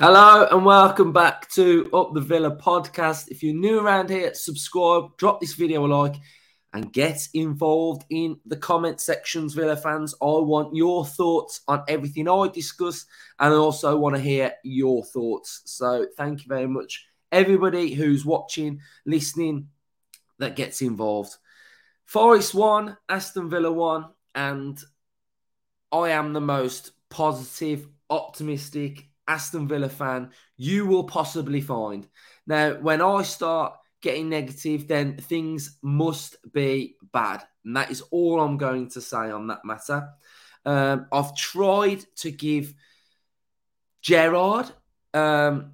Hello and welcome back to Up the Villa podcast. If you're new around here, subscribe, drop this video a like, and get involved in the comment sections, Villa fans. I want your thoughts on everything I discuss, and I also want to hear your thoughts. So, thank you very much, everybody who's watching, listening, that gets involved. Forest one, Aston Villa one, and I am the most positive, optimistic, Aston Villa fan you will possibly find. Now, when I start getting negative, then things must be bad. And that is all I'm going to say on that matter. Um, I've tried to give Gerrard um,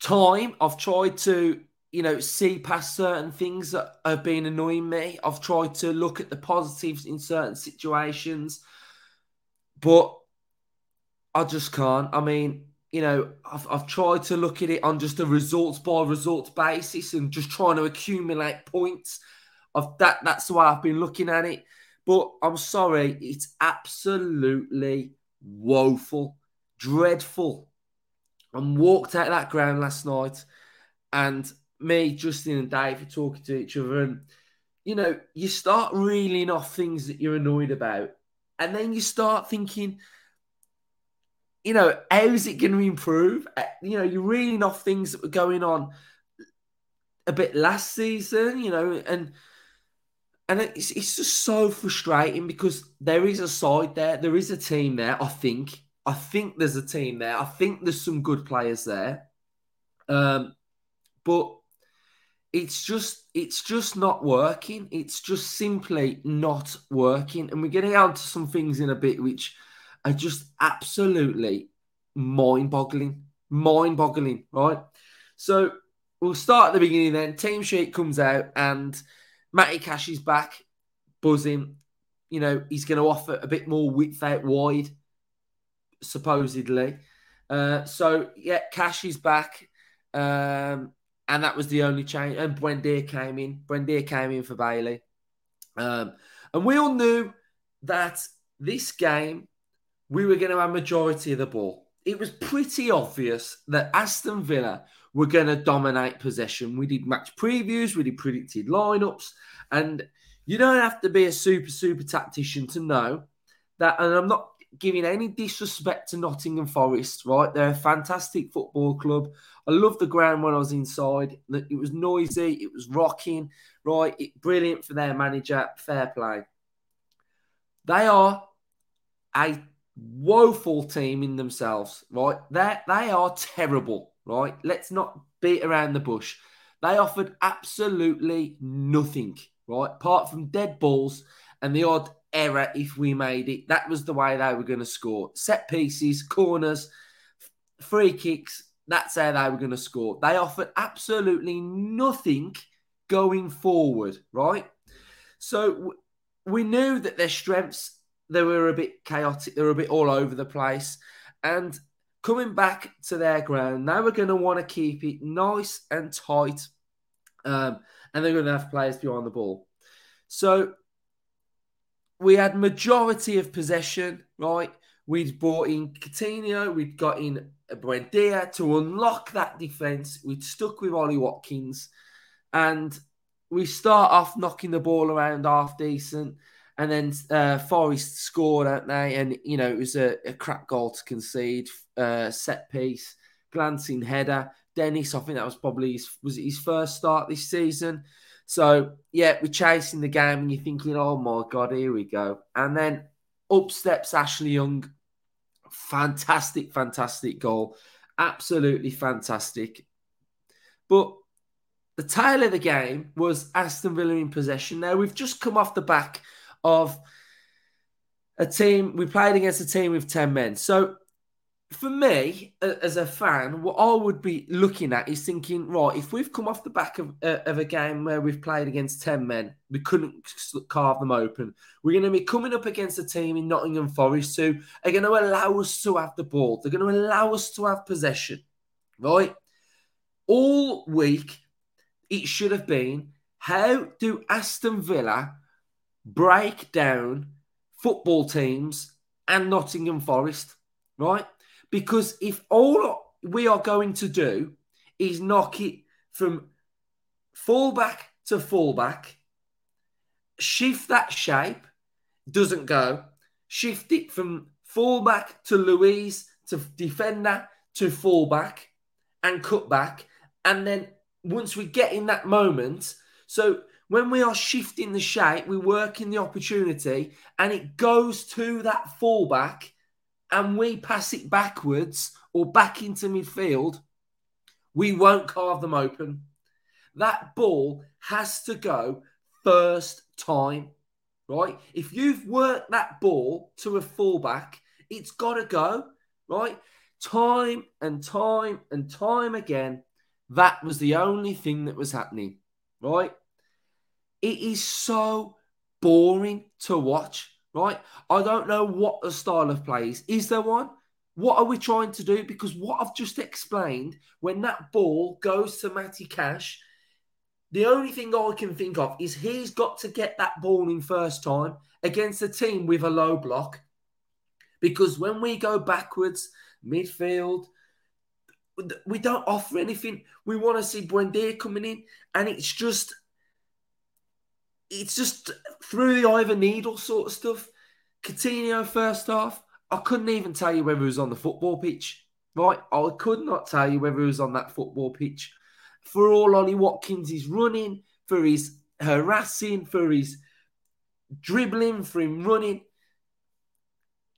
time. I've tried to, you know, see past certain things that have been annoying me. I've tried to look at the positives in certain situations. But I just can't. I mean, you know, I've, I've tried to look at it on just a results by results basis and just trying to accumulate points. Of that, that's the way I've been looking at it. But I'm sorry, it's absolutely woeful, dreadful. I walked out that ground last night, and me, Justin, and Dave were talking to each other, and you know, you start reeling off things that you're annoyed about, and then you start thinking you know, how is it going to improve? Uh, you know, you're reading off things that were going on a bit last season, you know, and and it's, it's just so frustrating because there is a side there, there is a team there. I think, I think there's a team there. I think there's some good players there, um, but it's just it's just not working. It's just simply not working, and we're getting on to some things in a bit which are just absolutely mind boggling. Mind boggling, right? So we'll start at the beginning then. Team sheet comes out and Matty Cash is back, buzzing. You know, he's going to offer a bit more width out wide, supposedly. Uh, so, yeah, Cash is back. Um, and that was the only change. And Buendia came in. Buendia came in for Bailey. Um, and we all knew that this game we were going to have majority of the ball. It was pretty obvious that Aston Villa were going to dominate possession. We did match previews, we did predicted lineups, and you don't have to be a super, super tactician to know that. And I'm not giving any disrespect to Nottingham Forest, right? They're a fantastic football club. I love the ground when I was inside. It was noisy, it was rocking, right? It, brilliant for their manager. Fair play. They are a woeful team in themselves, right? They they are terrible, right? Let's not beat around the bush. They offered absolutely nothing, right? Apart from dead balls and the odd error if we made it. That was the way they were going to score. Set pieces, corners, free kicks. That's how they were going to score. They offered absolutely nothing going forward, right? So we knew that their strengths they were a bit chaotic. They were a bit all over the place. And coming back to their ground, they were going to want to keep it nice and tight. Um, and they're going to have players behind the ball. So we had majority of possession, right? We'd brought in Coutinho, we'd got in Buendia to unlock that defence. We'd stuck with Ollie Watkins, and we start off knocking the ball around half decent. And then uh, Forest scored, don't they? And, you know, it was a, a crap goal to concede, uh, set piece, glancing header. Dennis, I think that was probably his, was his first start this season. So, yeah, we're chasing the game and you're thinking, oh my God, here we go. And then up steps Ashley Young. Fantastic, fantastic goal. Absolutely fantastic. But the tail of the game was Aston Villa in possession. Now, we've just come off the back of a team. We played against a team with 10 men. So for me, as a fan, what I would be looking at is thinking, right, if we've come off the back of, uh, of a game where we've played against 10 men, we couldn't carve them open. We're going to be coming up against a team in Nottingham Forest who are going to allow us to have the ball. They're going to allow us to have possession, right? All week, it should have been how do Aston Villa break down football teams and Nottingham Forest, right? Because if all we are going to do is knock it from fullback to fullback, shift that shape, doesn't go, shift it from fullback to Luiz to defender to fullback and cut back. And then once we get in that moment, so when we are shifting the shape, we work in the opportunity and it goes to that fullback and we pass it backwards or back into midfield, we won't carve them open. That ball has to go first time, right? If you've worked that ball to a fullback, it's got to go, right? Time and time and time again, that was the only thing that was happening, right? It is so boring to watch, right? I don't know what the style of play is. Is there one? What are we trying to do? Because what I've just explained, when that ball goes to Matty Cash, the only thing I can think of is he's got to get that ball in first time against a team with a low block. Because when we go backwards, midfield, we don't offer anything. We want to see Buendia coming in, and it's just, it's just through the eye of a needle sort of stuff. Coutinho first half, I couldn't even tell you whether he was on the football pitch. Right, I could not tell you whether he was on that football pitch. For all Ollie Watkins is running, for his harassing, for his dribbling, for him running,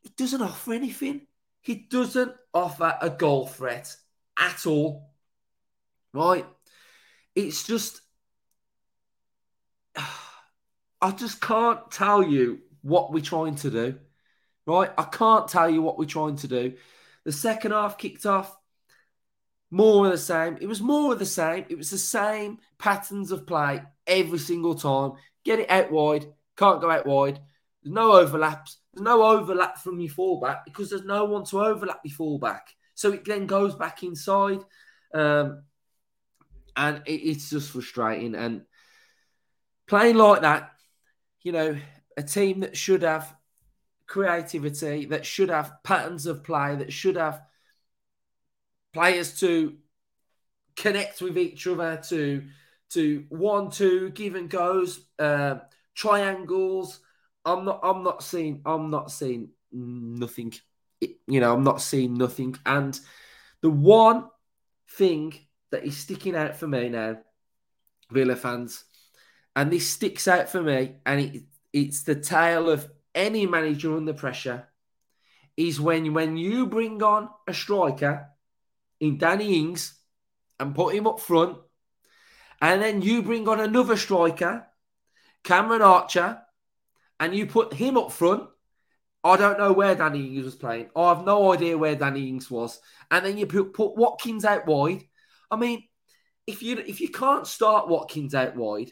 it doesn't offer anything. He doesn't offer a goal threat at all. Right? It's just. I just can't tell you what we're trying to do. Right? I can't tell you what we're trying to do. The second half kicked off. More of the same. It was more of the same. It was the same patterns of play every single time. Get it out wide. Can't go out wide. There's no overlaps. There's no overlap from your fullback because there's no one to overlap your fullback. So it then goes back inside. Um, and it, it's just frustrating. And playing like that, you know, a team that should have creativity, that should have patterns of play, that should have players to connect with each other, to to one, two, give and goes, uh, triangles. I'm not. I'm not seeing. I'm not seeing nothing you know, I'm not seeing nothing. And the one thing that is sticking out for me now, Villa fans, and this sticks out for me, and it, it's the tale of any manager under pressure, is when when you bring on a striker in Danny Ings and put him up front, and then you bring on another striker, Cameron Archer, and you put him up front, I don't know where Danny Ings was playing. I have no idea where Danny Ings was. And then you put, put Watkins out wide. I mean, if you if you can't start Watkins out wide,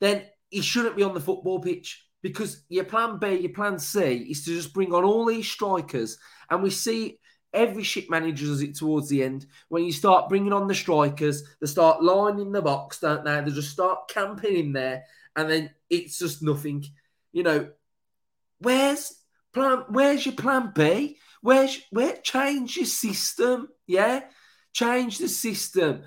then he shouldn't be on the football pitch because your plan B, your plan C is to just bring on all these strikers. And we see every ship manager does it towards the end. When you start bringing on the strikers, they start lining the box, don't they? They just start camping in there, and then it's just nothing. You know, where's Plan, where's your plan B? Where's where change your system? Yeah, change the system.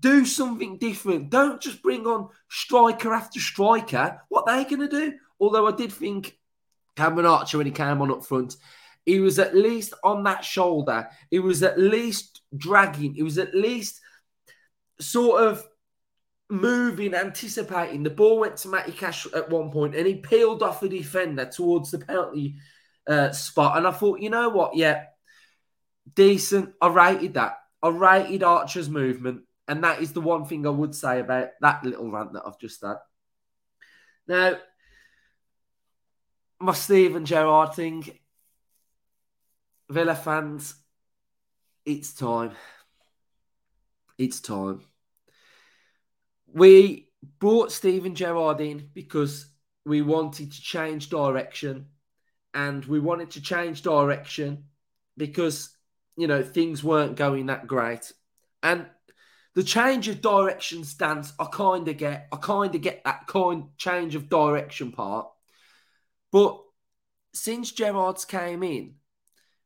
Do something different. Don't just bring on striker after striker. What they going to do? Although I did think Cameron Archer when he came on up front, he was at least on that shoulder. He was at least dragging. He was at least sort of moving, anticipating. The ball went to Matty Cash at one point, and he peeled off the defender towards the penalty uh, spot. And I thought, you know what? Yeah, decent. I rated that. I rated Archer's movement. And that is the one thing I would say about that little rant that I've just had. Now, my Steven Gerrard thing, Villa fans, it's time. It's time. We brought Steven Gerrard in because we wanted to change direction and we wanted to change direction because you know things weren't going that great and the change of direction stance i kind of get i kind of get that kind change of direction part but since Gerrard's came in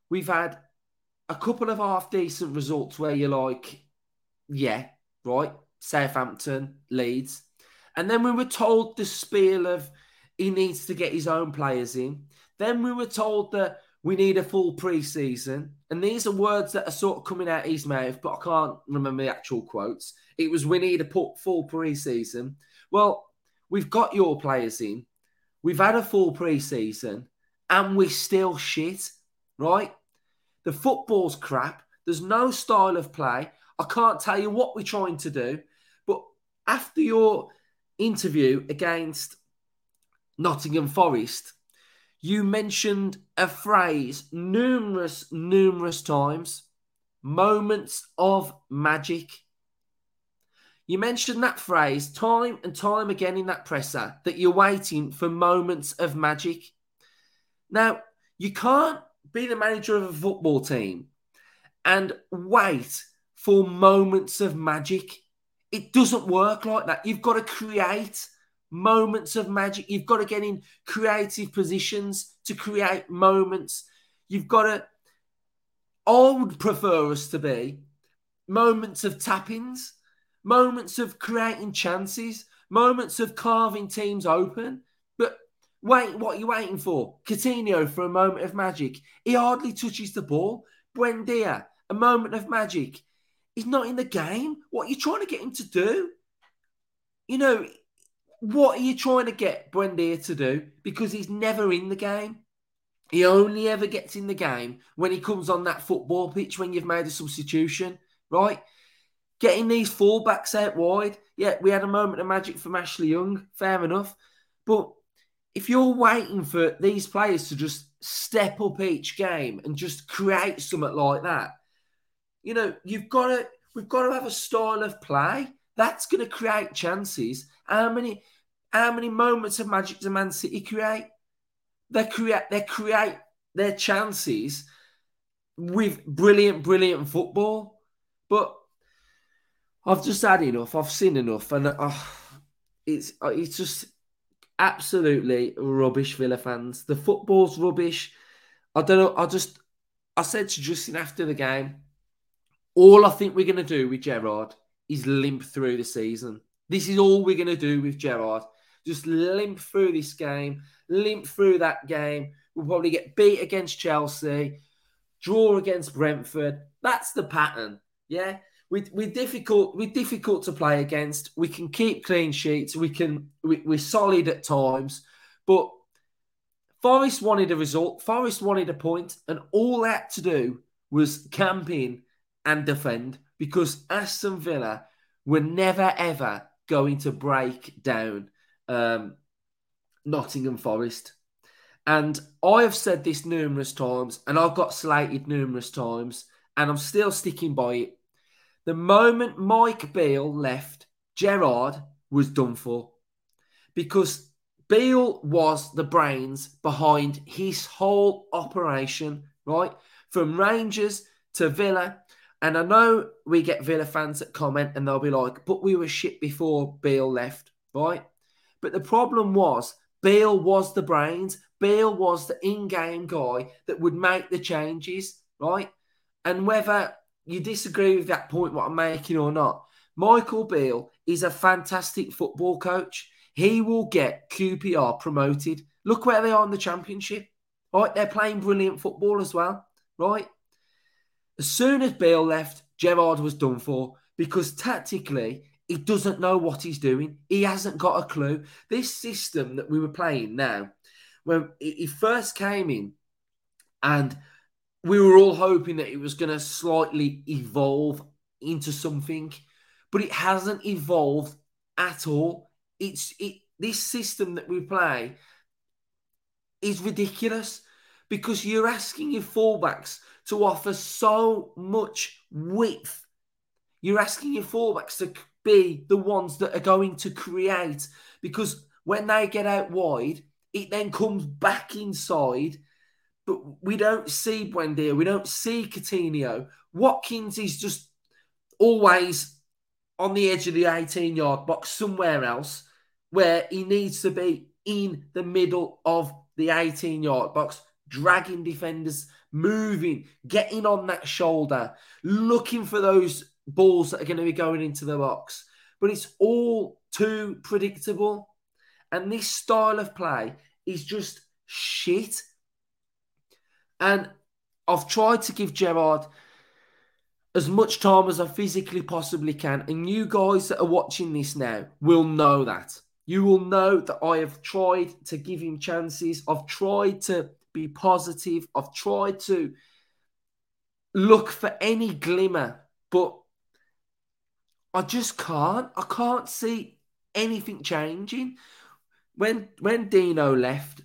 we've had a couple of half decent results where you're like, yeah, right, Southampton, Leeds. And then we were told the spiel of he needs to get his own players in. Then we were told that we need a full pre-season. And these are words that are sort of coming out his mouth, but I can't remember the actual quotes. It was we need a full pre-season. Well, we've got your players in. We've had a full pre-season and we're still shit, right? The football's crap. There's no style of play. I can't tell you what we're trying to do. But after your interview against Nottingham Forest, you mentioned a phrase numerous, numerous times moments of magic. You mentioned that phrase time and time again in that presser that you're waiting for moments of magic. Now, you can't be the manager of a football team and wait for moments of magic. It doesn't work like that. You've got to create moments of magic. You've got to get in creative positions to create moments. You've got to, I would prefer us to be moments of tappings, moments of creating chances, moments of carving teams open. But wait, what are you waiting for? Coutinho for a moment of magic. He hardly touches the ball. Buendia, a moment of magic. He's not in the game. What are you trying to get him to do? You know, what are you trying to get Buendia to do? Because he's never in the game. He only ever gets in the game when he comes on that football pitch when you've made a substitution, right? Getting these fullbacks out wide. Yeah, we had a moment of magic from Ashley Young, fair enough. But if you're waiting for these players to just step up each game and just create something like that, you know, you've got to, we've got to have a style of play that's going to create chances. How many, how many moments of magic does Man City create? They create, they create their chances with brilliant, brilliant football. But I've just had enough. I've seen enough, and uh, it's uh, it's just absolutely rubbish. Villa fans, the football's rubbish. I don't know. I just I said to Justin after the game, all I think we're going to do with Gerrard is limp through the season. This is all we're going to do with Gerrard. Just limp through this game, limp through that game. We'll probably get beat against Chelsea, draw against Brentford. That's the pattern. Yeah. We, we're difficult. We're difficult to play against. We can keep clean sheets. We can. We, we're solid at times, but Forest wanted a result. Forest wanted a point, and all that to do was camp in and defend because Aston Villa were never ever going to break down um, Nottingham Forest. And I have said this numerous times, and I've got slated numerous times, and I'm still sticking by it. The moment Mike Beale left, Gerrard was done for because Beale was the brains behind his whole operation, right? From Rangers to Villa and I know we get Villa fans that comment and they'll be like, but we were shit before Beale left, right? But the problem was Beale was the brains. Beale was the in-game guy that would make the changes, right? And whether you disagree with that point, what I'm making or not, Michael Beale is a fantastic football coach. He will get QPR promoted. Look where they are in the championship, right? They're playing brilliant football as well, right? As soon as Beale left, Gerrard was done for because tactically he doesn't know what he's doing. He hasn't got a clue. This system that we were playing now, when he first came in, and we were all hoping that it was going to slightly evolve into something, but it hasn't evolved at all. It's it this system that we play is ridiculous because you're asking your fullbacks to offer so much width. You're asking your fullbacks to be the ones that are going to create because when they get out wide, it then comes back inside. But we don't see Buendia, we don't see Coutinho. Watkins is just always on the edge of the 18 yard box somewhere else where he needs to be in the middle of the 18 yard box dragging defenders moving, getting on that shoulder, looking for those balls that are going to be going into the box. But it's all too predictable. And this style of play is just shit. And I've tried to give Gerrard as much time as I physically possibly can. And you guys that are watching this now will know that. You will know that I have tried to give him chances. I've tried to be positive. I've tried to look for any glimmer, but I just can't. I can't see anything changing. When when Dino left,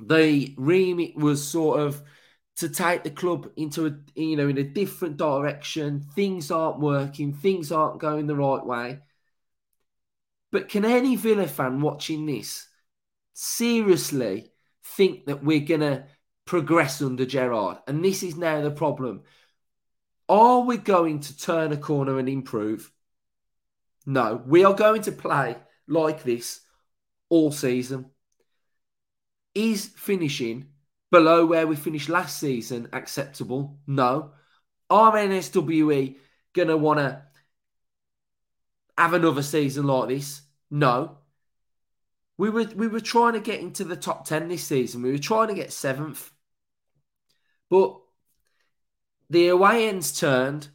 the remit was sort of to take the club into a you know in a different direction. Things aren't working. Things aren't going the right way. But can any Villa fan watching this seriously think that we're gonna progress under Gerrard. And this is now the problem. Are we going to turn a corner and improve? No, we are going to play like this all season. Is finishing below where we finished last season acceptable? No. Are NSWE going to want to have another season like this? No. We were we were trying to get into the top 10 this season. We were trying to get seventh. But the away end's turned.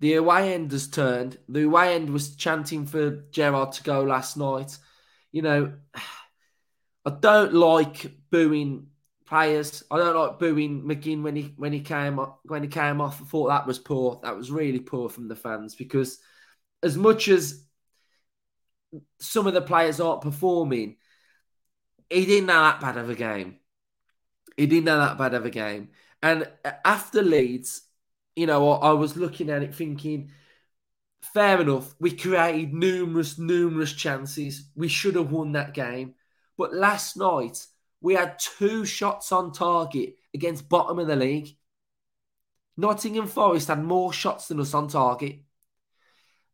The away end has turned. The away end was chanting for Gerrard to go last night. You know, I don't like booing players. I don't like booing McGinn when he when he came when he came off. I thought that was poor. That was really poor from the fans because as much as some of the players aren't performing, he didn't have that bad of a game. He didn't have that bad of a game. And after Leeds, you know, I, I was looking at it thinking, fair enough. We created numerous, numerous chances. We should have won that game. But last night, we had two shots on target against bottom of the league. Nottingham Forest had more shots than us on target.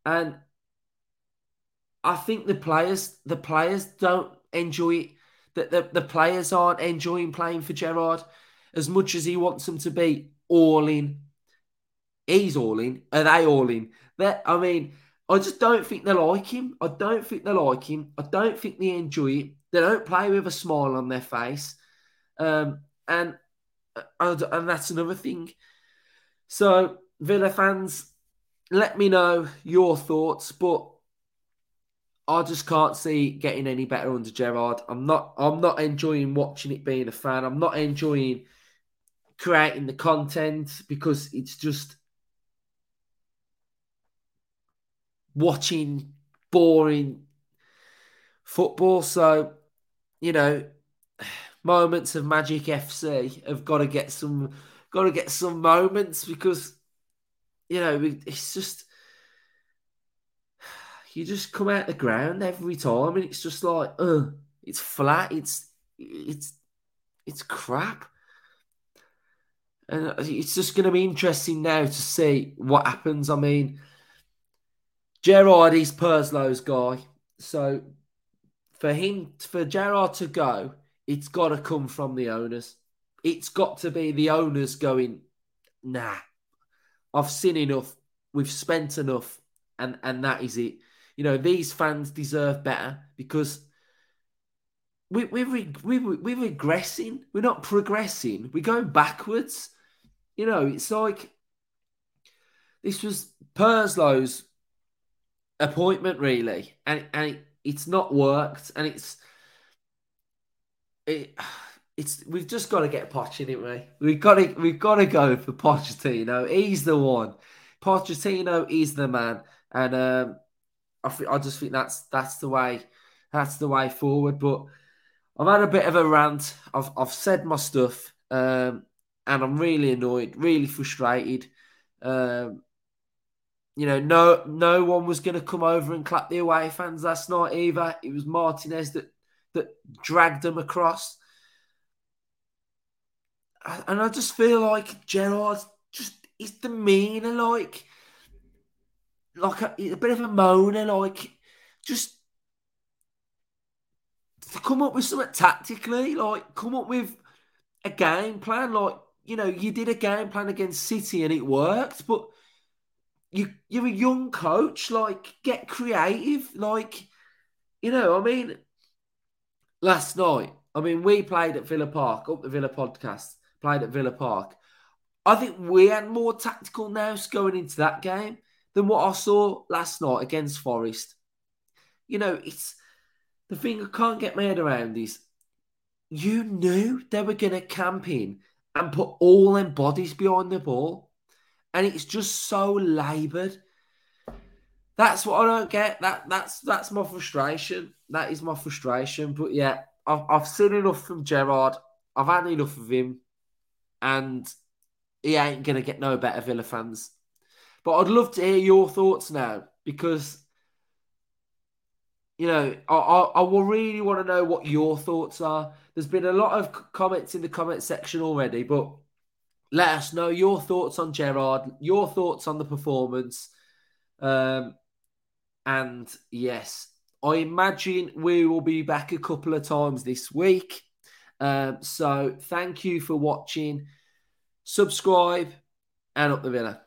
And I think the players, the players don't enjoy it. The, the, the players aren't enjoying playing for Gerrard as much as he wants them to be all in. He's all in. Are they all in? That I mean, I just don't think they like him. I don't think they like him. I don't think they enjoy it. They don't play with a smile on their face, um, and uh, and that's another thing. So Villa fans, let me know your thoughts, but I just can't see getting any better under Gerrard. I'm not. I'm not enjoying watching it. Being a fan, I'm not enjoying creating the content because it's just watching boring football. So you know, moments of Magic FC have got to get some, got to get some moments because, you know, it's just you just come out the ground every time, and it's just like, uh, it's flat, it's it's it's crap. And it's just going to be interesting now to see what happens. I mean, Gerrard is Purslow's guy, so for him, for Gerrard to go, it's got to come from the owners. It's got to be the owners going, nah, I've seen enough. We've spent enough. And, and that is it. You know, these fans deserve better because we, we're, we, we, we're regressing. We're not progressing. We're going backwards. You know, it's like this was Purslow's appointment, really. And, and it, it's not worked, and it's it, it's we've just got to get Poch in it, we? We've got to we've got to go for Pochettino. He's the one. Pochettino is the man, and um, I th- I just think that's that's the way that's the way forward. But I've had a bit of a rant. I've I've said my stuff, um, and I'm really annoyed, really frustrated. Um, you know, no no one was going to come over and clap the away fans last night either. It was Martinez that that dragged them across, and I just feel like Gerrard just is demeanour like like a, a bit of a moaner, like just come up with something tactically, like come up with a game plan, like you know, you did a game plan against City and it worked, but you you're a young coach. Like, get creative. Like, you know, I mean, last night, I mean, we played at Villa Park, up the Villa podcast, played at Villa Park. I think we had more tactical nous going into that game than what I saw last night against Forest. You know, it's the thing I can't get my head around is you knew they were going to camp in and put all their bodies behind the ball. And it's just so laboured. That's what I don't get. That that's that's my frustration. That is my frustration. But yeah, I've, I've seen enough from Gerrard. I've had enough of him, and he ain't gonna get no better Villa fans. But I'd love to hear your thoughts now because you know I, I, I will really want to know what your thoughts are. There's been a lot of comments in the comment section already, but let us know your thoughts on Gerrard, your thoughts on the performance. Um, and yes, I imagine we will be back a couple of times this week. Um, so thank you for watching. Subscribe and up the villa.